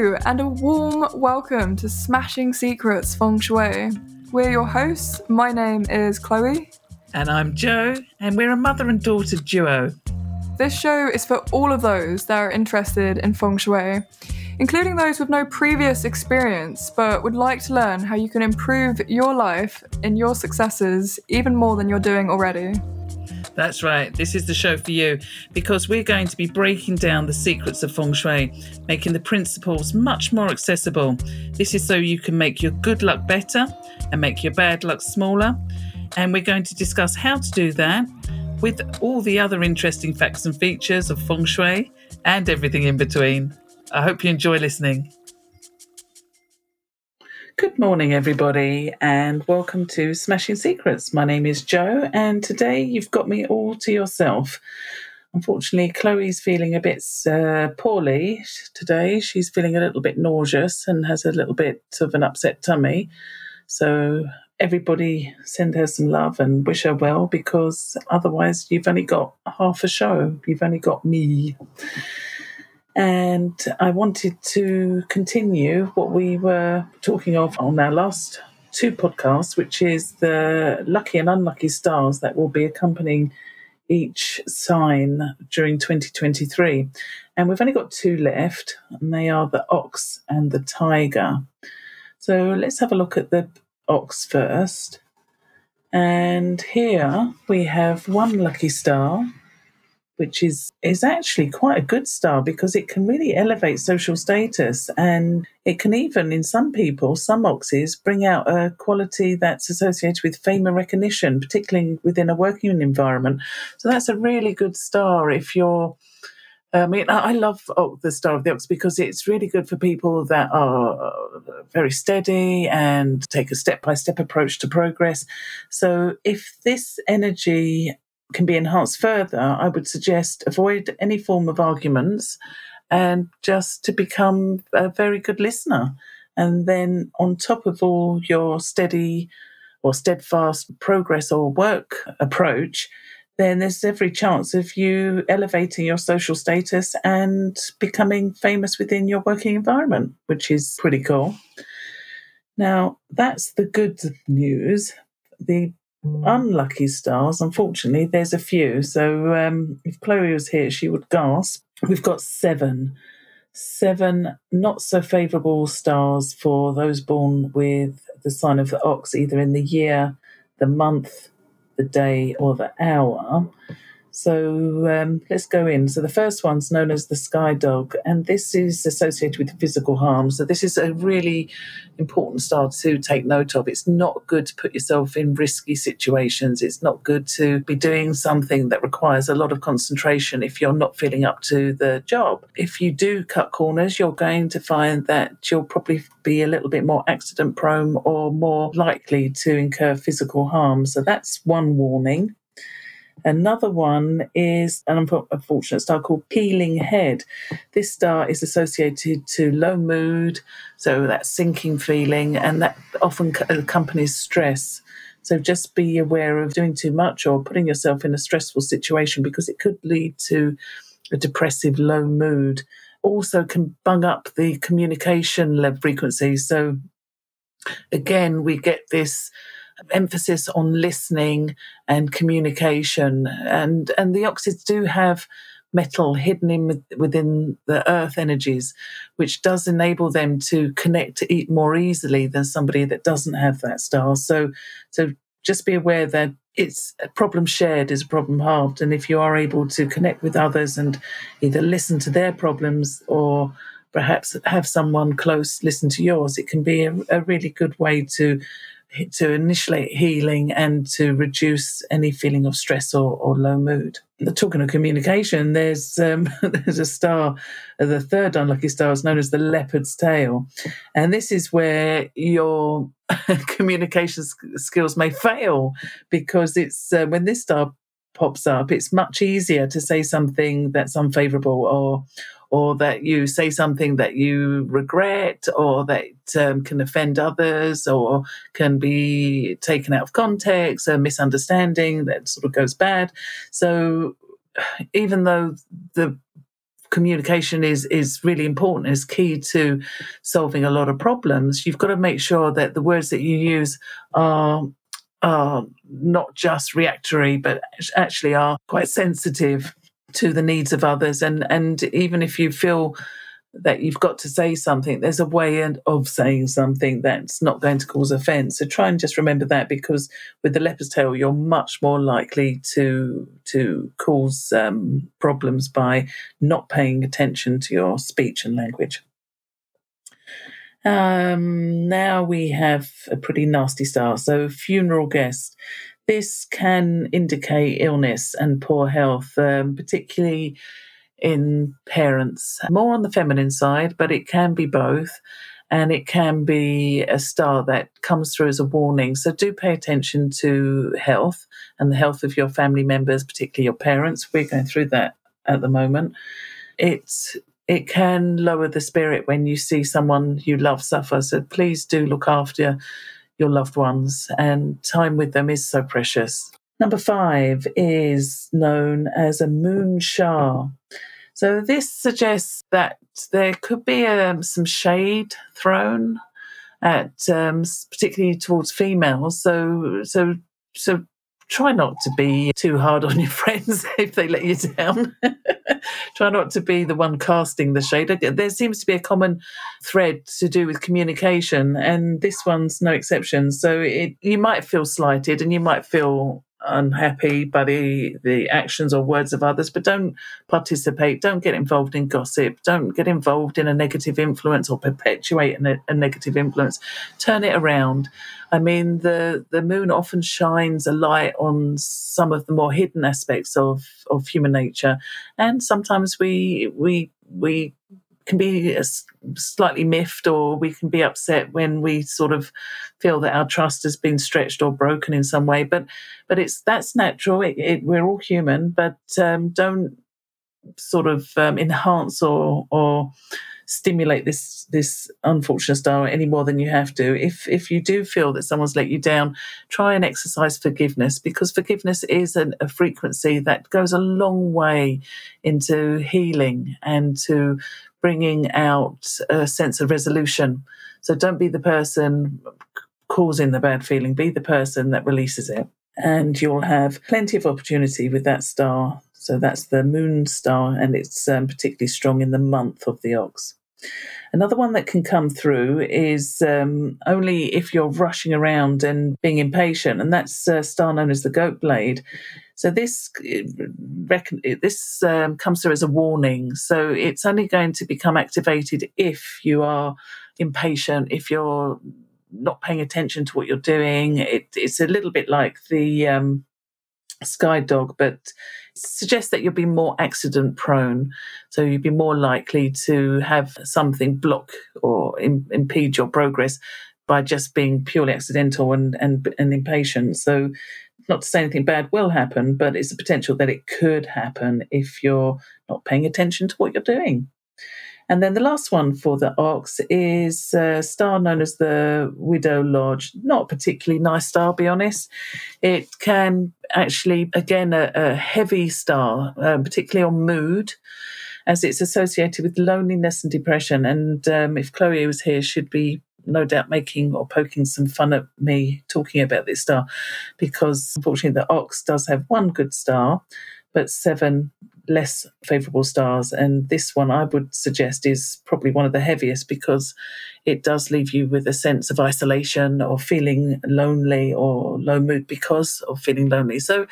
Hello, and a warm welcome to Smashing Secrets Feng Shui. We're your hosts. My name is Chloe. And I'm Joe, and we're a mother and daughter duo. This show is for all of those that are interested in Feng Shui, including those with no previous experience but would like to learn how you can improve your life and your successes even more than you're doing already. That's right. This is the show for you because we're going to be breaking down the secrets of feng shui, making the principles much more accessible. This is so you can make your good luck better and make your bad luck smaller. And we're going to discuss how to do that with all the other interesting facts and features of feng shui and everything in between. I hope you enjoy listening. Good morning, everybody, and welcome to Smashing Secrets. My name is Joe, and today you've got me all to yourself. Unfortunately, Chloe's feeling a bit uh, poorly today. She's feeling a little bit nauseous and has a little bit of an upset tummy. So, everybody send her some love and wish her well because otherwise, you've only got half a show. You've only got me. And I wanted to continue what we were talking of on our last two podcasts, which is the lucky and unlucky stars that will be accompanying each sign during 2023. And we've only got two left, and they are the ox and the tiger. So let's have a look at the ox first. And here we have one lucky star which is is actually quite a good star because it can really elevate social status and it can even in some people some oxes bring out a quality that's associated with fame and recognition particularly within a working environment so that's a really good star if you're I mean, I love oh, the Star of the Ox because it's really good for people that are uh, very steady and take a step by step approach to progress. So, if this energy can be enhanced further, I would suggest avoid any form of arguments and just to become a very good listener. And then, on top of all your steady or steadfast progress or work approach, then there's every chance of you elevating your social status and becoming famous within your working environment, which is pretty cool. Now, that's the good news. The unlucky stars, unfortunately, there's a few. So um, if Chloe was here, she would gasp. We've got seven. Seven not so favourable stars for those born with the sign of the ox, either in the year, the month, the day, or the hour. So um, let's go in. So the first one's known as the sky dog, and this is associated with physical harm. So this is a really important star to take note of. It's not good to put yourself in risky situations. It's not good to be doing something that requires a lot of concentration if you're not feeling up to the job. If you do cut corners, you're going to find that you'll probably be a little bit more accident prone or more likely to incur physical harm. So that's one warning. Another one is an unfortunate star called Peeling Head. This star is associated to low mood, so that sinking feeling, and that often accompanies stress. So just be aware of doing too much or putting yourself in a stressful situation because it could lead to a depressive low mood. Also, can bung up the communication level frequency. So again, we get this emphasis on listening and communication. And, and the oxids do have metal hidden in within the earth energies, which does enable them to connect to eat more easily than somebody that doesn't have that star. So, so just be aware that it's a problem shared is a problem halved. And if you are able to connect with others and either listen to their problems or perhaps have someone close listen to yours, it can be a, a really good way to to initiate healing and to reduce any feeling of stress or, or low mood. Talking of communication, there's um, there's a star, the third unlucky star is known as the leopard's tail, and this is where your communication skills may fail because it's uh, when this star pops up, it's much easier to say something that's unfavorable or or that you say something that you regret or that um, can offend others or can be taken out of context, a misunderstanding that sort of goes bad. So even though the communication is is really important is key to solving a lot of problems you've got to make sure that the words that you use are are not just reactory but actually are quite sensitive to the needs of others and and even if you feel that you've got to say something. There's a way of saying something that's not going to cause offence. So try and just remember that because with the leopard's tail, you're much more likely to to cause um, problems by not paying attention to your speech and language. Um, now we have a pretty nasty start. So funeral guest. This can indicate illness and poor health, um, particularly in parents, more on the feminine side, but it can be both. And it can be a star that comes through as a warning. So do pay attention to health and the health of your family members, particularly your parents. We're going through that at the moment. It's it can lower the spirit when you see someone you love suffer. So please do look after your loved ones, and time with them is so precious. Number five is known as a moon sha. So this suggests that there could be um, some shade thrown at, um, particularly towards females. So so so try not to be too hard on your friends if they let you down. try not to be the one casting the shade. There seems to be a common thread to do with communication, and this one's no exception. So it, you might feel slighted and you might feel unhappy by the the actions or words of others but don't participate don't get involved in gossip don't get involved in a negative influence or perpetuate a, a, negative influence. Turn it around. I mean the the moon often shines a light on some of the more hidden aspects of of human nature and sometimes we we we can be slightly miffed or we can be upset when we sort of feel that our trust has been stretched or broken in some way but but it's that's natural. It, it, we're all human but um, don't sort of um, enhance or or stimulate this this unfortunate star any more than you have to. If if you do feel that someone's let you down, try and exercise forgiveness because forgiveness is an, a frequency that goes a long way into healing and to bringing out a sense of resolution. So don't be the person causing the bad feeling, be the person that releases it. And you'll have plenty of opportunity with that star. So that's the moon star, and it's um, particularly strong in the month of the ox. Another one that can come through is um, only if you're rushing around and being impatient, and that's a star known as the goat blade. So this this um, comes through as a warning. So it's only going to become activated if you are impatient, if you're not paying attention to what you're doing. It, it's a little bit like the um, sky dog, but suggests that you'll be more accident prone. So you'd be more likely to have something block or Im- impede your progress by just being purely accidental and, and, and impatient. So not to say anything bad will happen, but it's a potential that it could happen if you're not paying attention to what you're doing. And then the last one for the ox is a star known as the Widow Lodge. Not particularly nice star, be honest. It can actually, again, a, a heavy star, um, particularly on mood, as it's associated with loneliness and depression. And um, if Chloe was here, she'd be no doubt making or poking some fun at me talking about this star because unfortunately the ox does have one good star but seven less favorable stars. And this one I would suggest is probably one of the heaviest because it does leave you with a sense of isolation or feeling lonely or low mood because of feeling lonely. So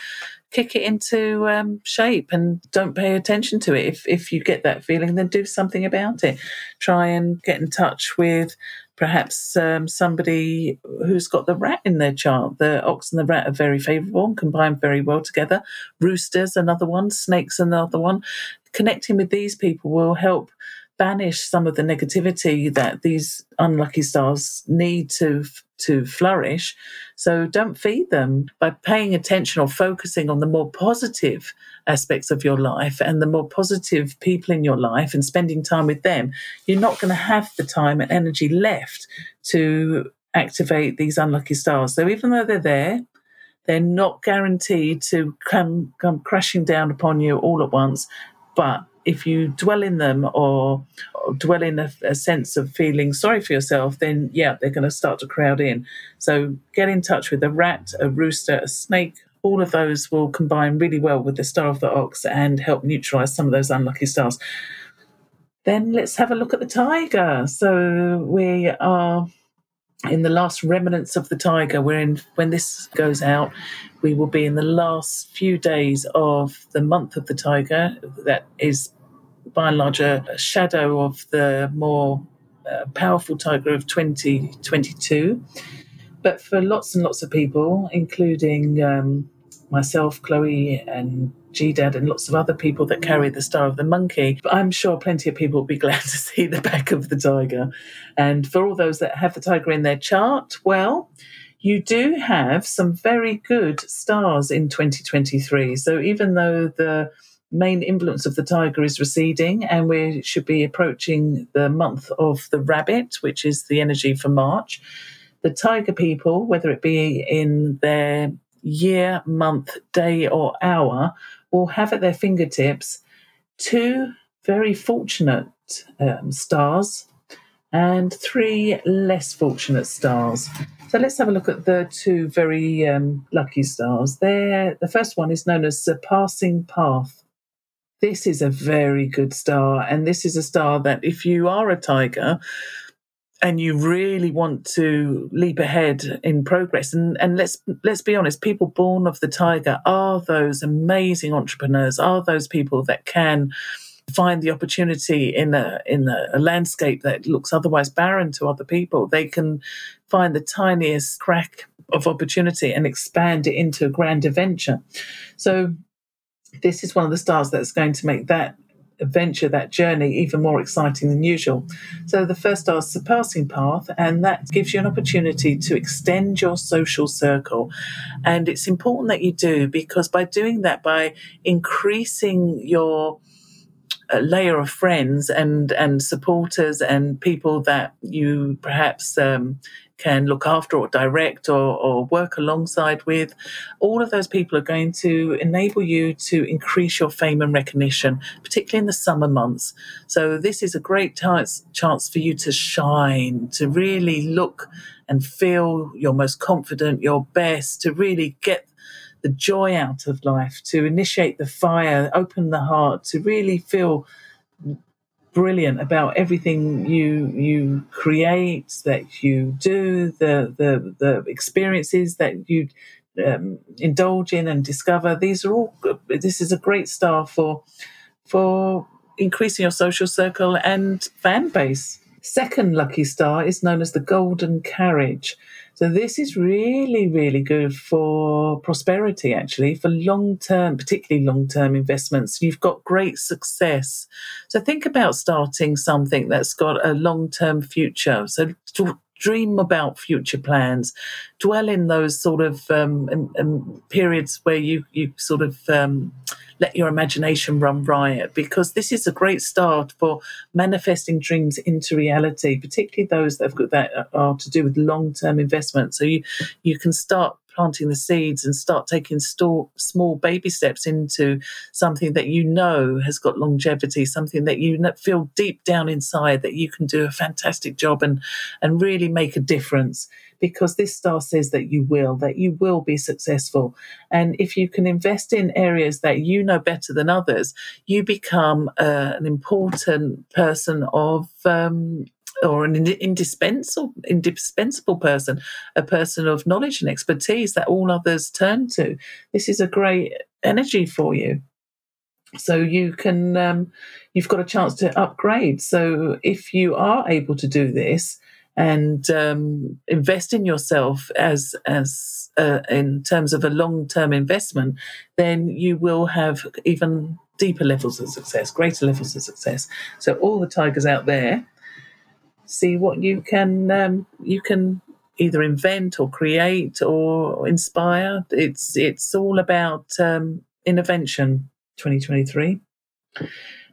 kick it into um, shape and don't pay attention to it. If, if you get that feeling, then do something about it. Try and get in touch with perhaps um, somebody who's got the rat in their chart. The ox and the rat are very favourable and combine very well together. Roosters, another one. Snakes, another one. Connecting with these people will help banish some of the negativity that these unlucky stars need to to flourish. So don't feed them by paying attention or focusing on the more positive aspects of your life and the more positive people in your life and spending time with them. You're not going to have the time and energy left to activate these unlucky stars. So even though they're there they're not guaranteed to come come crashing down upon you all at once but if you dwell in them or, or dwell in a, a, sense of feeling sorry for yourself, then yeah, they're going to start to crowd in. So get in touch with a rat, a rooster, a snake. All of those will combine really well with the star of the ox and help neutralize some of those unlucky stars. Then let's have a look at the tiger. So we are in the last remnants of the tiger. We're in when this goes out, we will be in the last few days of the month of the tiger. That is by and large a, shadow of the more uh, powerful tiger of 2022. But for lots and lots of people, including um, myself, Chloe, and G Dad, and lots of other people that carry the Star of the Monkey. But I'm sure plenty of people will be glad to see the back of the tiger. And for all those that have the tiger in their chart, well, you do have some very good stars in 2023. So even though the main influence of the tiger is receding and we should be approaching the month of the rabbit, which is the energy for March, the tiger people, whether it be in their year, month, day, or hour will have at their fingertips two very fortunate um, stars and three less fortunate stars. So let's have a look at the two very um, lucky stars. There, the first one is known as Surpassing Path. This is a very good star, and this is a star that if you are a tiger, and you really want to leap ahead in progress and and let's let's be honest people born of the tiger are those amazing entrepreneurs are those people that can find the opportunity in a in a, a landscape that looks otherwise barren to other people. They can find the tiniest crack of opportunity and expand it into a grand adventure. So this is one of the stars that's going to make that adventure, that journey, even more exciting than usual. So the first star is surpassing path, and that gives you an opportunity to extend your social circle. And it's important that you do because by doing that, by increasing your a layer of friends and and supporters and people that you perhaps um, can look after or direct or, or work alongside with. All of those people are going to enable you to increase your fame and recognition, particularly in the summer months. So this is a great chance chance for you to shine, to really look and feel your most confident, your best, to really get the joy out of life, to initiate the fire, open the heart, to really feel brilliant about everything you you create, that you do, the the the experiences that you um, indulge in and discover. These are all. This is a great start for for increasing your social circle and fan base. Second lucky star is known as the Golden Carriage. So this is really, really good for prosperity, actually, for long term, particularly long term investments. You've got great success. So think about starting something that's got a long term future. So dream about future plans, dwell in those sort of um, periods where you you sort of um, let your imagination run riot because this is a great start for manifesting dreams into reality, particularly those that have got that uh, are to do with long term investment. So you you can start planting the seeds and start taking store, small baby steps into something that you know has got longevity, something that you feel deep down inside that you can do a fantastic job and and really make a difference because this star says that you will, that you will be successful. And if you can invest in areas that you know better than others, you become uh, an important person of. Um, or an indispensable indispensable person, a person of knowledge and expertise that all others turn to. This is a great energy for you. So you can um, you've got a chance to upgrade. So if you are able to do this, and um, invest in yourself as as uh, in terms of a long term investment, then you will have even deeper levels of success, greater levels of success. So all the tigers out there, see what you can um, you can either invent or create or inspire. It's it's all about um, innovation. 2023.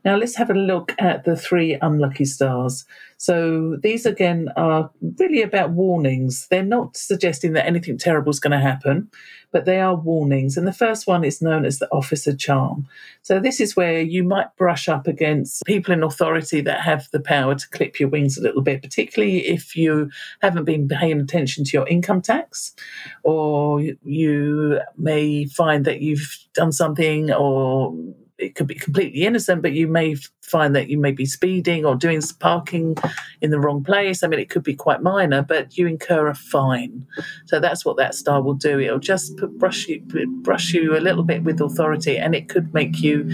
Now let's have a look at the three unlucky stars. So these again are really about warnings. They're not suggesting that anything terrible is going to happen, but they are warnings. And the first one is known as the officer charm. So this is where you might brush up against people in authority that have the power to clip your wings a little bit, particularly if you haven't been paying attention to your income tax, or you may find that you've done something or it could be completely innocent, but you may find that you may be speeding or doing parking in the wrong place. I mean, it could be quite minor, but you incur a fine. So that's what that star will do. It'll just brush you brush you a little bit with authority, and it could make you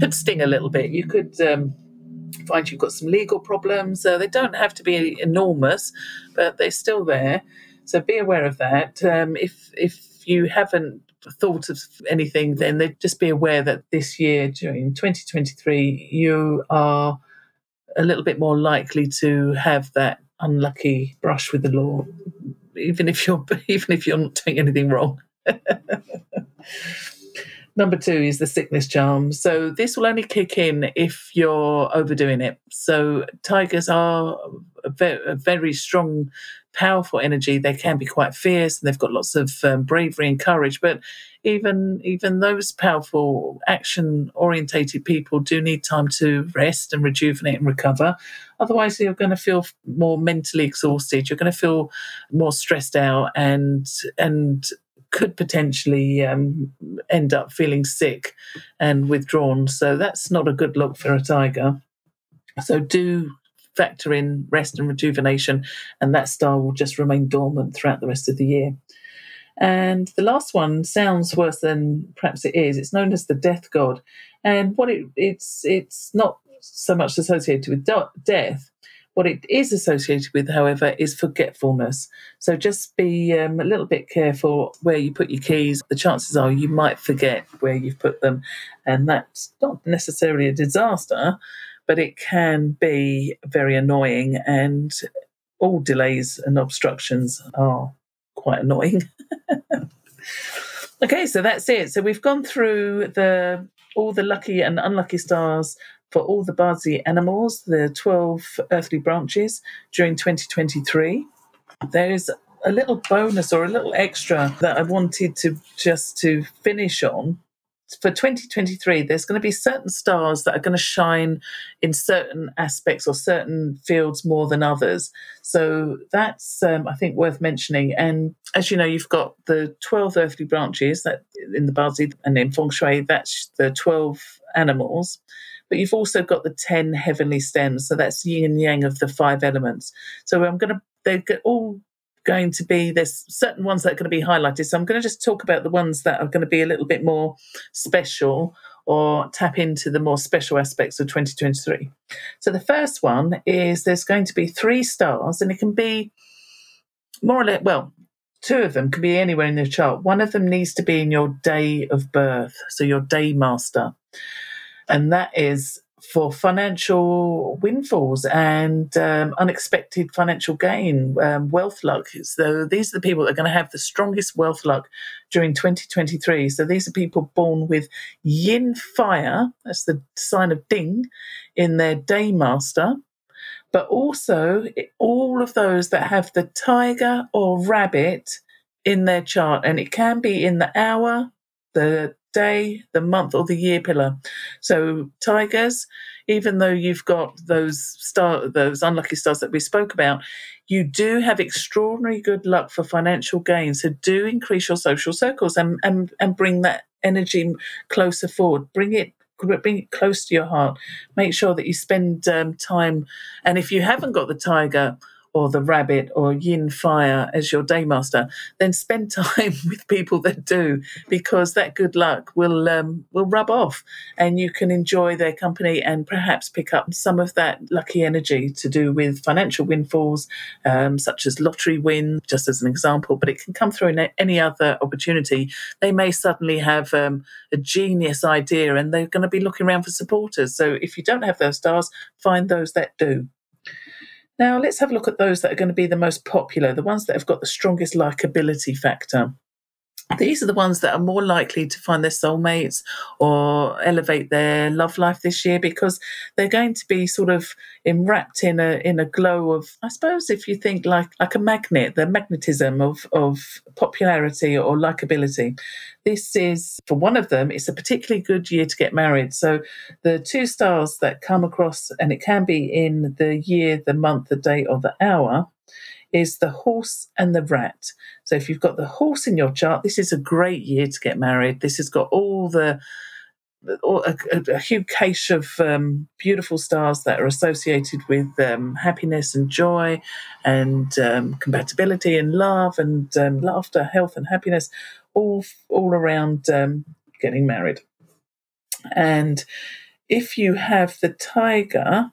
could sting a little bit. You could. Um, find you've got some legal problems. Uh, they don't have to be enormous, but they're still there. So be aware of that. Um, if if you haven't thought of anything, then they'd just be aware that this year, during 2023, you are a little bit more likely to have that unlucky brush with the law, even if you're even if you're not doing anything wrong. Number two is the sickness charm. So this will only kick in if you're overdoing it. So tigers are a very, a very strong powerful energy. They can be quite fierce, and they've got lots of um, bravery and courage. But even even those powerful, action orientated people do need time to rest and rejuvenate and recover. Otherwise, you're going to feel more mentally exhausted. You're going to feel more stressed out, and and could potentially um, end up feeling sick and withdrawn. So that's not a good look for a tiger. So do factor in rest and rejuvenation, and that star will just remain dormant throughout the rest of the year. And the last one sounds worse than perhaps it is. It's known as the death god, and what it, it's it's not so much associated with death. What it is associated with, however, is forgetfulness. So just be um, a little bit careful where you put your keys. The chances are you might forget where you've put them, and that's not necessarily a disaster, but it can be very annoying and all delays and obstructions are quite annoying. okay, so that's it. So we've gone through the all the lucky and unlucky stars for all the Bazi animals, the 12 earthly branches during 2023. There's a little bonus or a little extra that I wanted to just to finish on for 2023, there's going to be certain stars that are going to shine in certain aspects or certain fields more than others. So that's, um, I think, worth mentioning. And as you know, you've got the 12 earthly branches that in the Bazi and in Feng Shui, that's the 12 animals. But you've also got the 10 heavenly stems. So that's yin and yang of the five elements. So I'm going to, they get all going to be there's certain ones that are going to be highlighted. So I'm going to just talk about the ones that are going to be a little bit more special or tap into the more special aspects of 2023. So the first one is there's going to be three stars, and it can be more or less well. Two of them can be anywhere in the chart. One of them needs to be in your day of birth, so your day master. And that is for financial windfalls and um, unexpected financial gain, um, wealth luck. So these are the people that are going to have the strongest wealth luck during 2023. So these are people born with yin fire, that's the sign of ding, in their day master. But also all of those that have the tiger or rabbit in their chart, and it can be in the hour, the day, the month, or the year pillar. So tigers, even though you've got those star those unlucky stars that we spoke about, you do have extraordinary good luck for financial gain. So do increase your social circles and and, and bring that energy closer forward. Bring it bring it close to your heart. Make sure that you spend um, time. And if you haven't got the tiger or the rabbit or yin fire as your daymaster, then spend time with people that do, because that good luck will um, will rub off, and you can enjoy their company and perhaps pick up some of that lucky energy to do with financial windfalls, um, such as lottery win, just as an example. But it can come through in any other opportunity. They may suddenly have um, a genius idea, and they're going to be looking around for supporters. So if you don't have those stars, find those that do. Now, let's have a look at those that are going to be the most popular, the ones that have got the strongest likability factor. These are the ones that are more likely to find their soulmates or elevate their love life this year because they're going to be sort of enwrapped in a in a glow of I suppose if you think like like a magnet the magnetism of of popularity or likability. This is for one of them it's a particularly good year to get married. So the two stars that come across and it can be in the year the month the day or the hour is the horse and the rat. So if you've got the horse in your chart, this is a great year to get married. This has got all the a, a, a huge cache of um, beautiful stars that are associated with um, happiness and joy and um, compatibility and love and um, laughter, health and happiness, all all around um, getting married. And if you have the tiger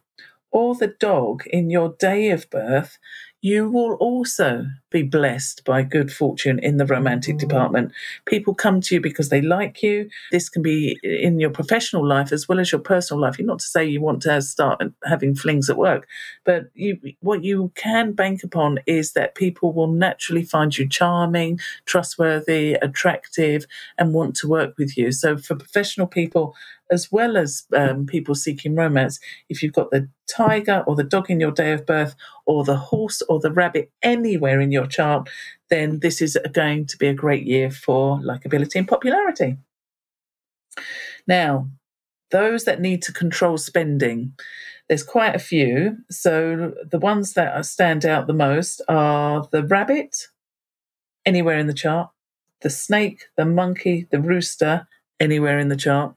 or the dog in your day of birth, you will also be blessed by good fortune in the romantic department. People come to you because they like you. This can be in your professional life as well as your personal life. Not to say you want to start having flings at work, but you, what you can bank upon is that people will naturally find you charming, trustworthy, attractive, and want to work with you. So for professional people, as well as um, people seeking romance, if you've got the tiger or the dog in your day of birth, or the horse or the rabbit anywhere in your chart, then this is going to be a great year for likability and popularity. Now, those that need to control spending, there's quite a few. So the ones that stand out the most are the rabbit, anywhere in the chart, the snake, the monkey, the rooster, anywhere in the chart,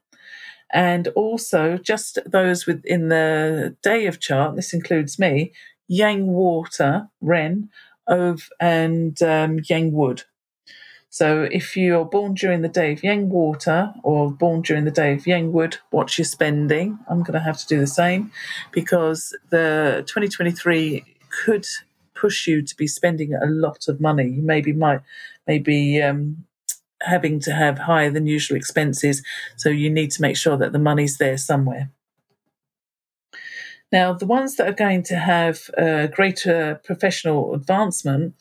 and also just those within the day of chart, this includes me, Yang Water, Ren, of and um, Yang Wood. So if you're born during the day of Yang Water or born during the day of Yang Wood, watch your spending. I'm going to have to do the same because the 2023 could push you to be spending a lot of money. You maybe might maybe um, having to have higher than usual expenses. So you need to make sure that the money's there somewhere. Now, the ones that are going to have a greater professional advancement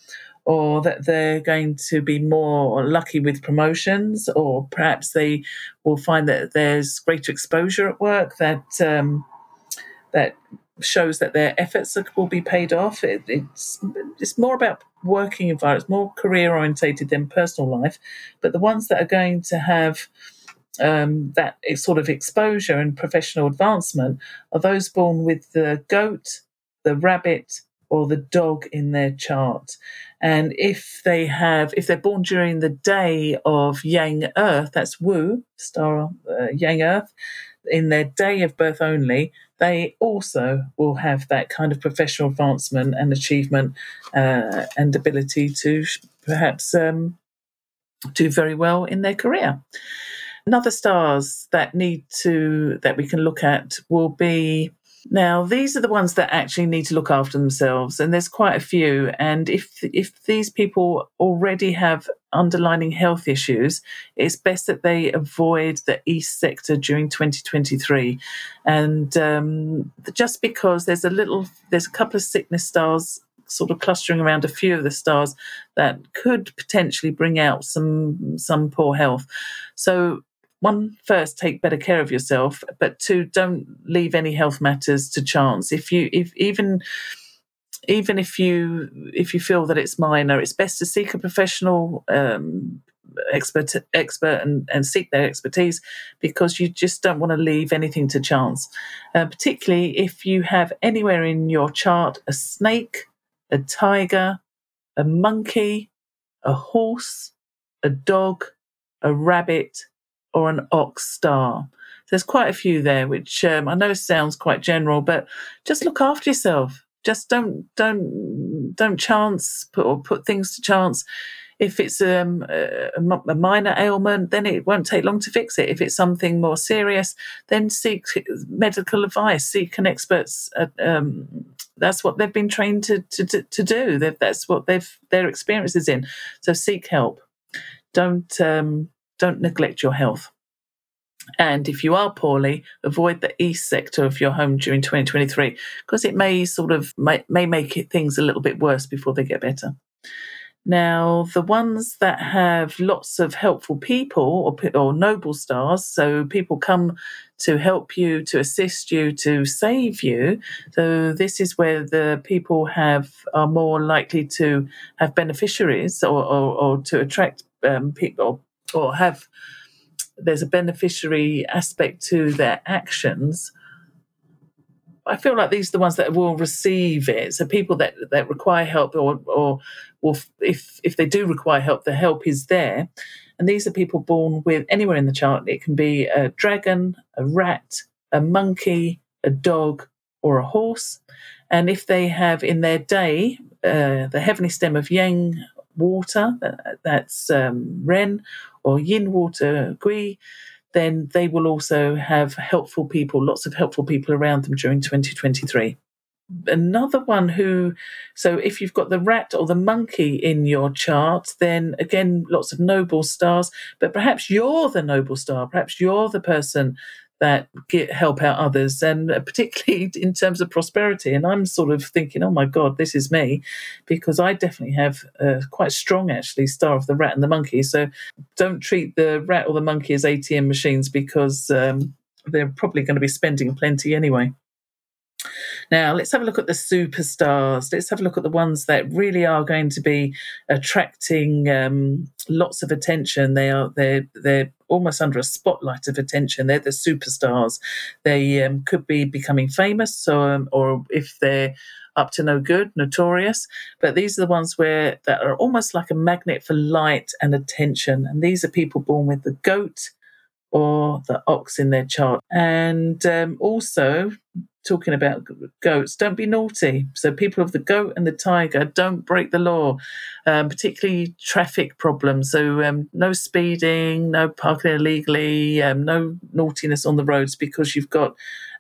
or that they're going to be more lucky with promotions, or perhaps they will find that there's greater exposure at work that um, that shows that their efforts will be paid off. It, it's it's more about working environment, more career orientated than personal life. But the ones that are going to have um, that sort of exposure and professional advancement are those born with the goat, the rabbit, or the dog in their chart. And if they have, if they're born during the day of Yang Earth, that's Wu, star uh, Yang Earth, in their day of birth only, they also will have that kind of professional advancement and achievement uh, and ability to perhaps um, do very well in their career. Another stars that need to that we can look at will be now, these are the ones that actually need to look after themselves, and there's quite a few. And if if these people already have underlying health issues, it's best that they avoid the east sector during 2023. And um, just because there's a little, there's a couple of sickness stars sort of clustering around a few of the stars that could potentially bring out some some poor health. So one first take better care of yourself but two don't leave any health matters to chance. If you if even even if you if you feel that it's minor it's best to seek a professional um, expert expert and, and seek their expertise because you just don't want to leave anything to chance. Uh, particularly if you have anywhere in your chart a snake a tiger a monkey a horse a dog a rabbit or an ox star. There's quite a few there, which um, I know sounds quite general, but just look after yourself. Just don't don't don't chance put or put things to chance. If it's um, a, a, minor ailment, then it won't take long to fix it. If it's something more serious, then seek medical advice, seek an expert's. Uh, um, that's what they've been trained to to, to do. They've, that's what they've their experience is in. So seek help. Don't um, don't neglect your health. And if you are poorly, avoid the east sector of your home during 2023 because it may sort of may, may make it, things a little bit worse before they get better. Now, the ones that have lots of helpful people or, or noble stars, so people come to help you, to assist you, to save you. So this is where the people have are more likely to have beneficiaries or, or, or to attract um, people or, have there's a beneficiary aspect to their actions I feel like these are the ones that will receive it. So people that, that require help or or will if if they do require help, the help is there. And these are people born with anywhere in the chart. It can be a dragon, a rat, a monkey, a dog, or a horse. And if they have in their day uh, the heavenly stem of yang water, that's um, Ren, or yin water, Gui, then they will also have helpful people, lots of helpful people around them during 2023. Another one who, so if you've got the rat or the monkey in your chart, then again, lots of noble stars, but perhaps you're the noble star. Perhaps you're the person that get, help out others, and particularly in terms of prosperity. And I'm sort of thinking, oh my God, this is me, because I definitely have a quite strong, actually, star of the rat and the monkey. So don't treat the rat or the monkey as ATM machines because um, they're probably going to be spending plenty anyway. Now, let's have a look at the superstars. Let's have a look at the ones that really are going to be attracting um, lots of attention. They are they're they're almost under a spotlight of attention. They're the superstars. They um, could be becoming famous, so, um, or if they're up to no good, notorious. But these are the ones where that are almost like a magnet for light and attention. And these are people born with the goat or the ox in their chart. And um, also, talking about goats, don't be naughty. So, people of the goat and the tiger, don't break the law, um, particularly traffic problems. So, um, no speeding, no parking illegally, um, no naughtiness on the roads because you've got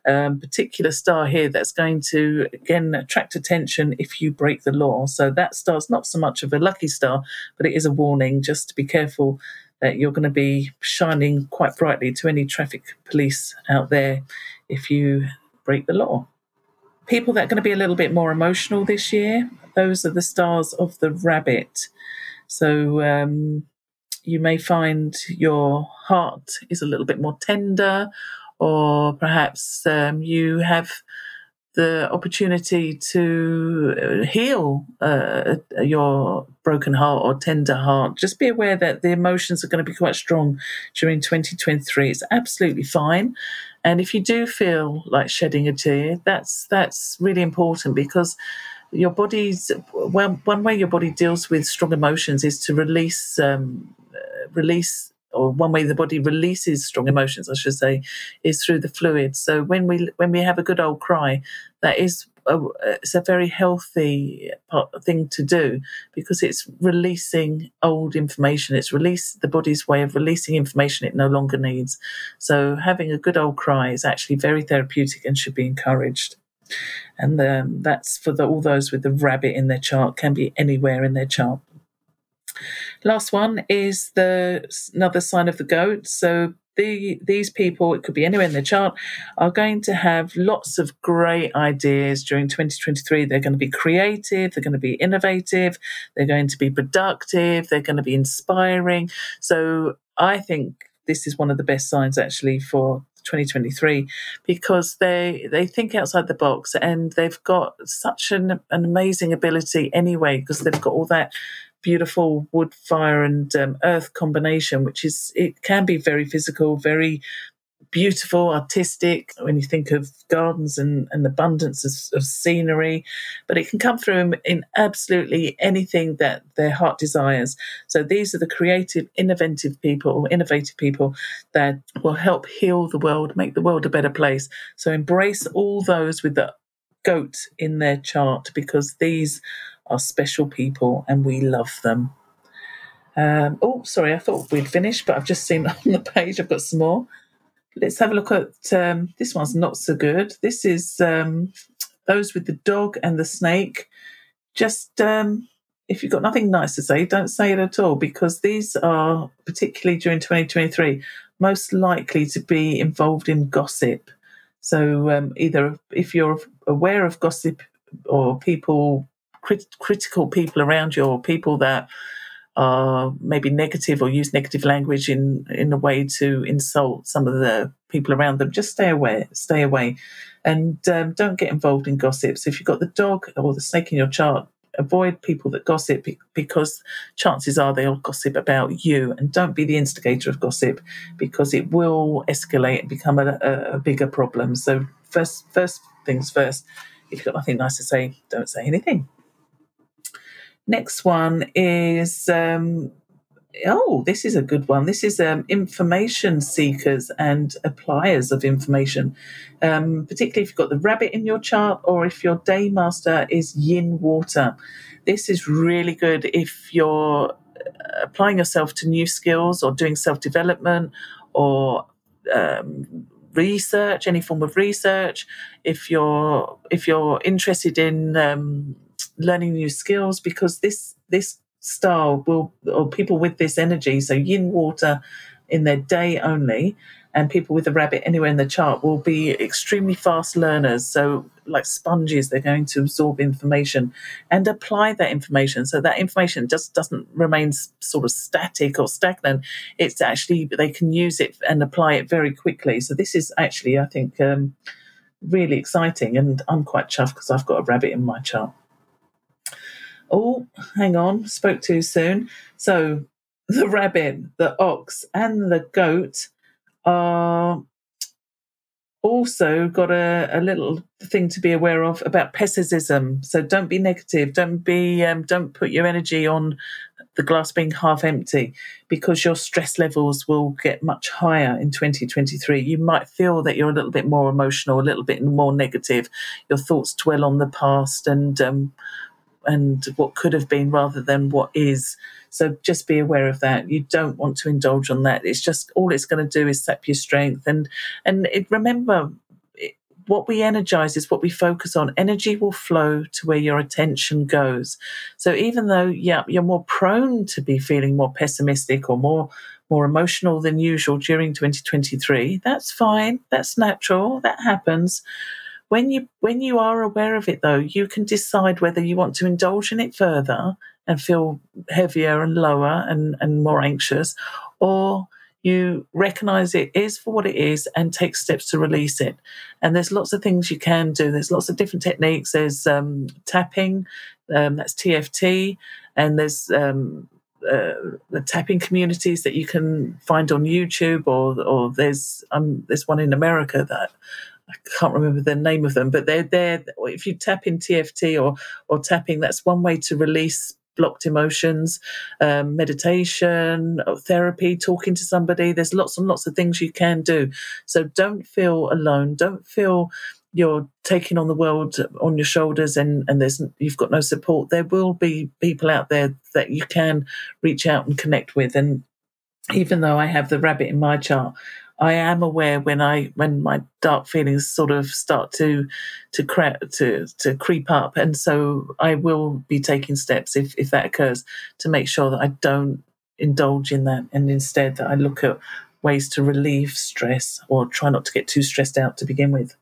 a um, particular star here that's going to, again, attract attention if you break the law. So, that star's not so much of a lucky star, but it is a warning just to be careful that you're going to be shining quite brightly to any traffic police out there if you break the law. People that are going to be a little bit more emotional this year, those are the stars of the rabbit. So um, you may find your heart is a little bit more tender, or perhaps um, you have the opportunity to uh, heal uh, your broken heart or tender heart. Just be aware that the emotions are going to be quite strong during 2023. It's absolutely fine. And if you do feel like shedding a tear, that's that's really important because your body's well, one way your body deals with strong emotions is to release um, uh, release or one way the body releases strong emotions, I should say, is through the fluid. So when we when we have a good old cry, that is a, it's a very healthy part, thing to do because it's releasing old information. It's release the body's way of releasing information it no longer needs. So having a good old cry is actually very therapeutic and should be encouraged. And um, that's for the, all those with the rabbit in their chart, can be anywhere in their chart. Last one is the another sign of the goat. So the, these people, it could be anywhere in the chart, are going to have lots of great ideas during 2023. They're going to be creative, they're going to be innovative, they're going to be productive, they're going to be inspiring. So I think this is one of the best signs actually for 2023 because they they think outside the box and they've got such an, an amazing ability anyway because they've got all that beautiful wood, fire, and um, earth combination, which is it can be very physical, very beautiful, artistic when you think of gardens and, and abundance of, of, scenery, but it can come through in, in, absolutely anything that their heart desires. So these are the creative, innovative people, or innovative people that will help heal the world, make the world a better place. So embrace all those with the goat in their chart because these are special people and we love them. Um, oh, sorry, I thought we'd finished, but I've just seen on the page I've got some more. Let's have a look at um, this one's not so good. This is um, those with the dog and the snake. Just um, if you've got nothing nice to say, don't say it at all because these are, particularly during 2023, most likely to be involved in gossip. So um, either if you're aware of gossip or people crit- critical people around you or people that are maybe negative or use negative language in in a way to insult some of the people around them, just stay away, stay away, and um, don't get involved in gossips. If you've got the dog or the snake in your chart, avoid people that gossip because chances are they'll gossip about you. And don't be the instigator of gossip because it will escalate and become a, a, a bigger problem. So first first things first if you've got nothing nice to say don't say anything next one is um, oh, this is a good one. This is um, information seekers and appliers of information, um, particularly if you've got the rabbit in your chart or if your day master is yin water. This is really good if you're uh, applying yourself to new skills or doing self development or um, research, any form of research. If you're if you're interested in um, learning new skills, because this this style will, or people with this energy, so yin water in their day only, and people with the rabbit anywhere in the chart will be extremely fast learners. So, like sponges, they're going to absorb information and apply that information. So that information just doesn't remain sort of static or stagnant. It's actually they can use it and apply it very quickly. So this is actually, I think, um, really exciting, and I'm quite chuffed because I've got a rabbit in my chart. Oh, hang on, spoke too soon. So the rabbit, the ox, and the goat are also got a, a little thing to be aware of about pessimism. So don't be negative. Don't be um, don't put your energy on the glass being half empty because your stress levels will get much higher in 2023. You might feel that you're a little bit more emotional, a little bit more negative. Your thoughts dwell on the past and um, and what could have been rather than what is. So just be aware of that. You don't want to indulge on that. It's just all it's going to do is sap your strength. And and it, remember, it, what we energize is what we focus on. Energy will flow to where your attention goes. So even though yeah, you're more prone to be feeling more pessimistic or more more emotional than usual during 2023, that's fine. That's natural. That happens when you when you are aware of it though you can decide whether you want to indulge in it further and feel heavier and lower and, and more anxious or you recognize it is for what it is and take steps to release it. And there's lots of things you can do. There's lots of different techniques. There's um, tapping um, that's tft and there's um, uh, the tapping communities that you can find on YouTube, or or there's um, there's one in America that I can't remember the name of them, but they're there. If you tap in TFT or or tapping, that's one way to release blocked emotions, um, meditation, therapy, talking to somebody. There's lots and lots of things you can do. So don't feel alone. Don't feel you're taking on the world on your shoulders and, and there's you've got no support. There will be people out there that you can reach out and connect with. And even though I have the rabbit in my chart, I am aware when I when my dark feelings sort of start to to cre- to to creep up, and so I will be taking steps if if that occurs to make sure that I don't indulge in that, and instead that I look at ways to relieve stress or try not to get too stressed out to begin with.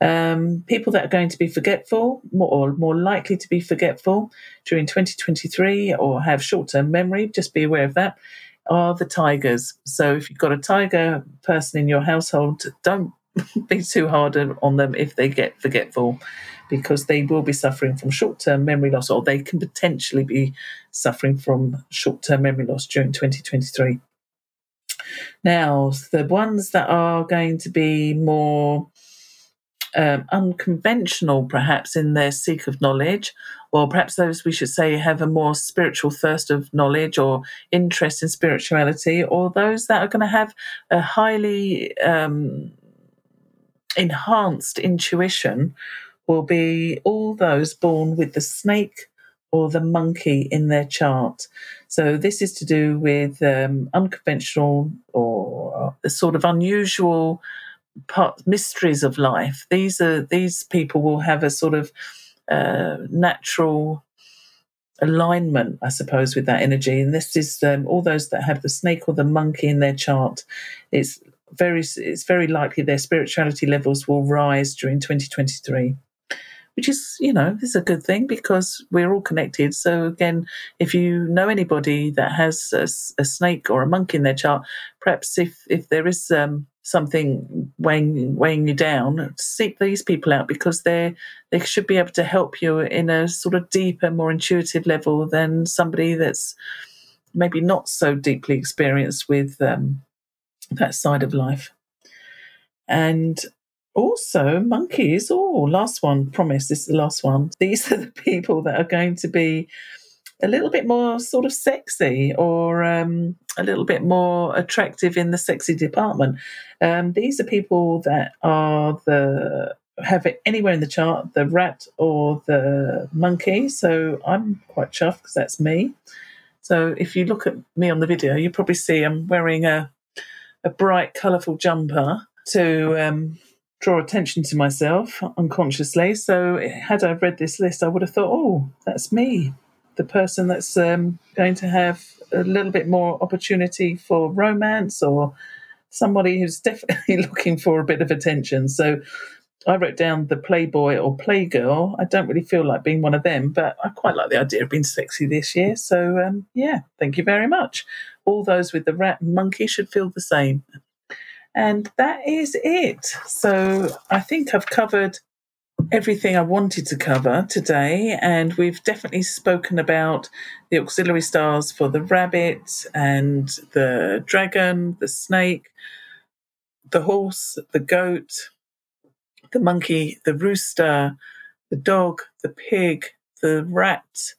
Um, people that are going to be forgetful more, or more likely to be forgetful during 2023 or have short term memory, just be aware of that are the tigers. So if you've got a tiger person in your household, don't be too hard on them if they get forgetful because they will be suffering from short term memory loss or they can potentially be suffering from short term memory loss during 2023. Now, the ones that are going to be more um, unconventional, perhaps, in their seek of knowledge, or perhaps those we should say have a more spiritual thirst of knowledge or interest in spirituality, or those that are going to have a highly um, enhanced intuition, will be all those born with the snake or the monkey in their chart. So this is to do with um, unconventional or the sort of unusual part, mysteries of life. These are these people will have a sort of uh, natural alignment, I suppose, with that energy. And this is um, all those that have the snake or the monkey in their chart. It's very it's very likely their spirituality levels will rise during 2023. which is, you know, this is a good thing because we're all connected. So again, if you know anybody that has a, a snake or a monkey in their chart, perhaps if if there is um, something weighing weighing you down, seek these people out because they they should be able to help you in a sort of deeper, more intuitive level than somebody that's maybe not so deeply experienced with um, that side of life. And also, monkeys. Oh, last one. Promise, this is the last one. These are the people that are going to be a little bit more sort of sexy or um, a little bit more attractive in the sexy department. Um, these are people that are the have it anywhere in the chart, the rat or the monkey. So I'm quite chuffed because that's me. So if you look at me on the video, you probably see I'm wearing a a bright, colourful jumper to um, draw attention to myself unconsciously. So, had I read this list, I would have thought, oh, that's me, the person that's um, going to have a little bit more opportunity for romance or somebody who's definitely looking for a bit of attention. So, I wrote down the playboy or playgirl. I don't really feel like being one of them, but I quite like the idea of being sexy this year. So, um, yeah, thank you very much. All those with the rat and monkey should feel the same. And that is it. So I think I've covered everything I wanted to cover today, and we've definitely spoken about the auxiliary stars for the rabbit and the dragon, the snake, the horse, the goat, the monkey, the rooster, the dog, the pig, the rat,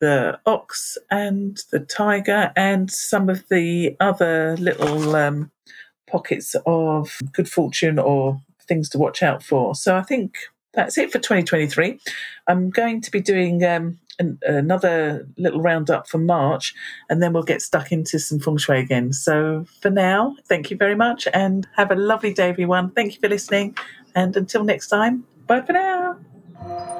the ox, and the tiger, and some of the other little um, pockets of good fortune or things to watch out for. So I think that's it for 2023. I'm going to be doing um, an, another little roundup for March, and then we'll get stuck into some feng shui again. So for now, thank you very much and have a lovely day, everyone. Thank you for listening. And until next time, bye for now.